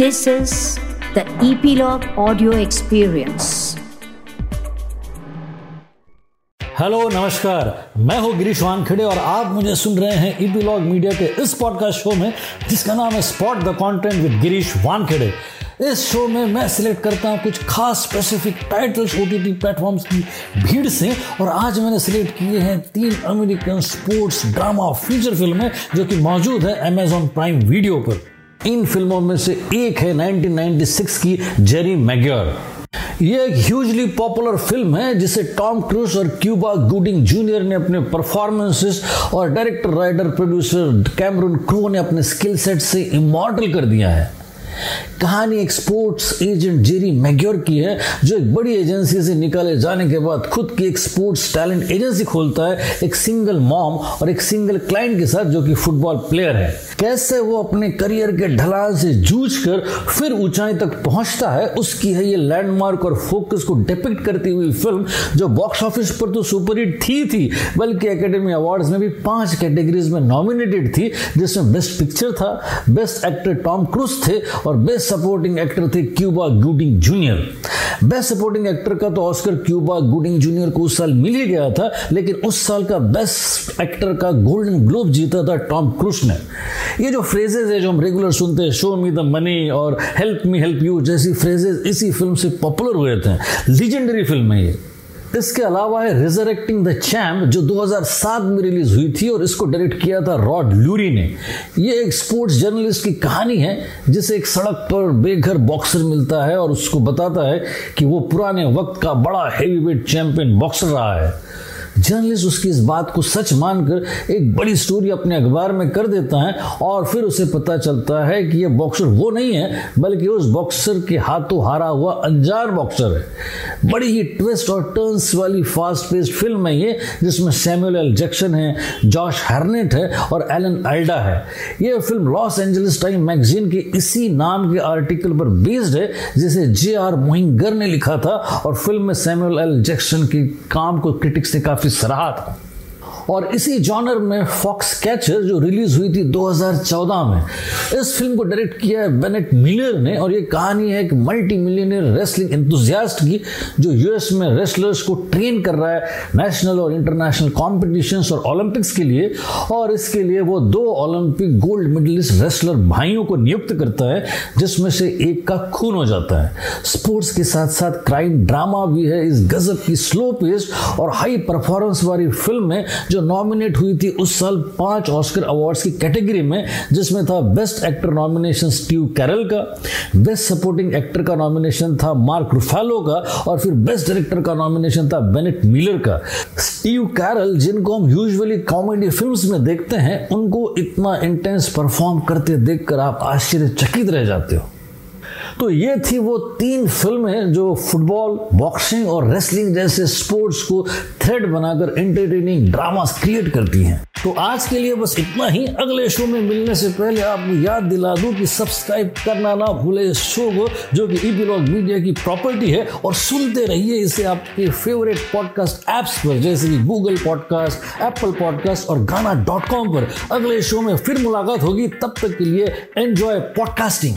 This is the Epilogue Audio Experience. Hello नमस्कार। मैं हूँ गिरीश वानखेड़े और आप मुझे सुन रहे हैं ईपीलॉग मीडिया के इस पॉडकास्ट शो में, जिसका नाम है spot the content with Girish Wankhede. इस शो में मैं सिलेक्ट करता हूँ कुछ खास specific titles O T platforms की भीड़ से, और आज मैंने सिलेक्ट किए हैं तीन अमेरिकन स्पोर्ट्स ड्रामा फीचर फ़िल्में जो कि मौजूद है अमेजॉन प्राइम वीडियो पर। इन फ़िल्मों में से एक है 1996 की जेरी मैग्योर। यह एक ह्यूजली पॉपुलर फ़िल्म है, जिसे टॉम क्रूज और क्यूबा गुडिंग जूनियर ने अपने परफॉर्मेंसेस और director writer producer Cameron Crowe ने अपने स्किल सेट से इमोर्टल कर दिया है। कहानी एक स्पोर्ट्स एजेंट जेरी मैग्योर की है, जो एक बड़ी एजेंसी से निकाले जाने के बाद खुद की एक स्पोर्ट्स टैलेंट एजेंसी खोलता है, एक सिंगल मॉम और एक सिंगल क्लाइंट के साथ, जो कि फुटबॉल प्लेयर है। कैसे वो अपने करियर के ढलान से जूझ कर फिर ऊंचाई तक पहुँचता है, उसकी है ये लैंडमार्क और फोकस को डिपिक्ट करती हुई फ़िल्म जो बॉक्स ऑफ़िस पर तो सुपरहिट थी थी बल्कि एकेडमी अवार्ड्स में भी पाँच कैटेगरीज में नॉमिनेटेड थी, जिसमें बेस्ट पिक्चर था बेस्ट एक्टर टॉम क्रूज थे और बेस्ट सपोर्टिंग एक्टर थे Cuba Gooding Junior. Best supporting actor का तो ऑस्कर क्यूबा गुडिंग जूनियर को उस साल मिल ही गया था, लेकिन उस साल का बेस्ट एक्टर का गोल्डन ग्लोब जीता था टॉम क्रूज ने। ये जो फ्रेजेज है जो हम रेगुलर सुनते हैं शो मी द मनी और हेल्प मी हेल्प यू जैसी फ्रेजेज इसी फ़िल्म से पॉपुलर हुए थे। लीजेंडरी फ़िल्म है ये। इसके अलावा है रिजरेक्टिंग द चैम्प जो 2007 में रिलीज़ हुई थी और इसको डायरेक्ट किया था रॉड लूरी ने। यह एक स्पोर्ट्स जर्नलिस्ट की कहानी है, जिसे एक सड़क पर बेघर बॉक्सर मिलता है और उसको बताता है कि वो पुराने वक्त का बड़ा हैवी वेट चैंपियन बॉक्सर रहा है। जर्नलिस्ट उसकी इस बात को सच मानकर एक बड़ी स्टोरी अपने अखबार में कर देता है और फिर उसे पता चलता है कि यह बॉक्सर वो नहीं है, बल्कि उस बॉक्सर के हाथों हारा हुआ अनजार बॉक्सर है। बड़ी ही ट्विस्ट और टर्न्स वाली फास्ट पेस्ड फ़िल्म है ये, जिसमें सैमुअल एल जैक्सन है, जॉश हर्नेट है और एलन अल्डा है। ये film Los Angeles Times magazine के इसी नाम के आर्टिकल पर बेस्ड है, जिसे जे आर मोहिंगर ने लिखा था और फ़िल्म में सैमुअल एल जैक्सन के काम को क्रिटिक्स ने काफ़ी सराहा था और इसी जॉनर में फॉक्स कैचर जो रिलीज़ हुई थी 2014 में, इस फ़िल्म को डायरेक्ट किया है बेनेट मिलर ने और ये कहानी है एक मल्टी मिलियनियर रेसलिंग एंथुजियास्ट की, जो यूएस में रेसलर्स को ट्रेन कर रहा है नेशनल और इंटरनेशनल कॉम्पिटिशन्स और ओलंपिक्स के लिए और इसके लिए वो दो ओलंपिक गोल्ड मेडलिस्ट रेसलर भाइयों को नियुक्त करता है, जिसमें से एक का खून हो जाता है। स्पोर्ट्स के साथ साथ क्राइम ड्रामा भी है, इस गजब की स्लो पेस्ड और हाई परफॉर्मेंस वाली फ़िल्म में जो नॉमिनेट हुई थी उस साल पाँच ऑस्कर अवार्ड्स की कैटेगरी में, जिसमें था best actor nomination Steve Carell का बेस्ट सपोर्टिंग एक्टर का नॉमिनेशन था मार्क रुफेलो का, और फिर बेस्ट डायरेक्टर का नॉमिनेशन था बेनेट मिलर का। स्टीव कैरल जिनको हम यूजुअली कॉमेडी फिल्म्स में देखते हैं, उनको इतना इंटेंस परफॉर्म करते देखकर आप आश्चर्यचकित रह जाते हो। तो ये थी वो तीन फ़िल्में जो फुटबॉल, बॉक्सिंग और रेसलिंग जैसे स्पोर्ट्स को थ्रेड बनाकर एंटरटेनिंग ड्रामा क्रिएट करती हैं। तो आज के लिए बस इतना ही। अगले शो में मिलने से पहले आपको याद दिला दूँ कि सब्सक्राइब करना ना भूले इस शो को, जो कि ई मीडिया की प्रॉपर्टी है, और सुनते रहिए इसे आपके फेवरेट पॉडकास्ट एप्स पर, जैसे कि गूगल पॉडकास्ट एप्पल पॉडकास्ट और गाना डॉट कॉम पर। अगले शो में फिर मुलाकात होगी। तब तक के लिए एंजॉय पॉडकास्टिंग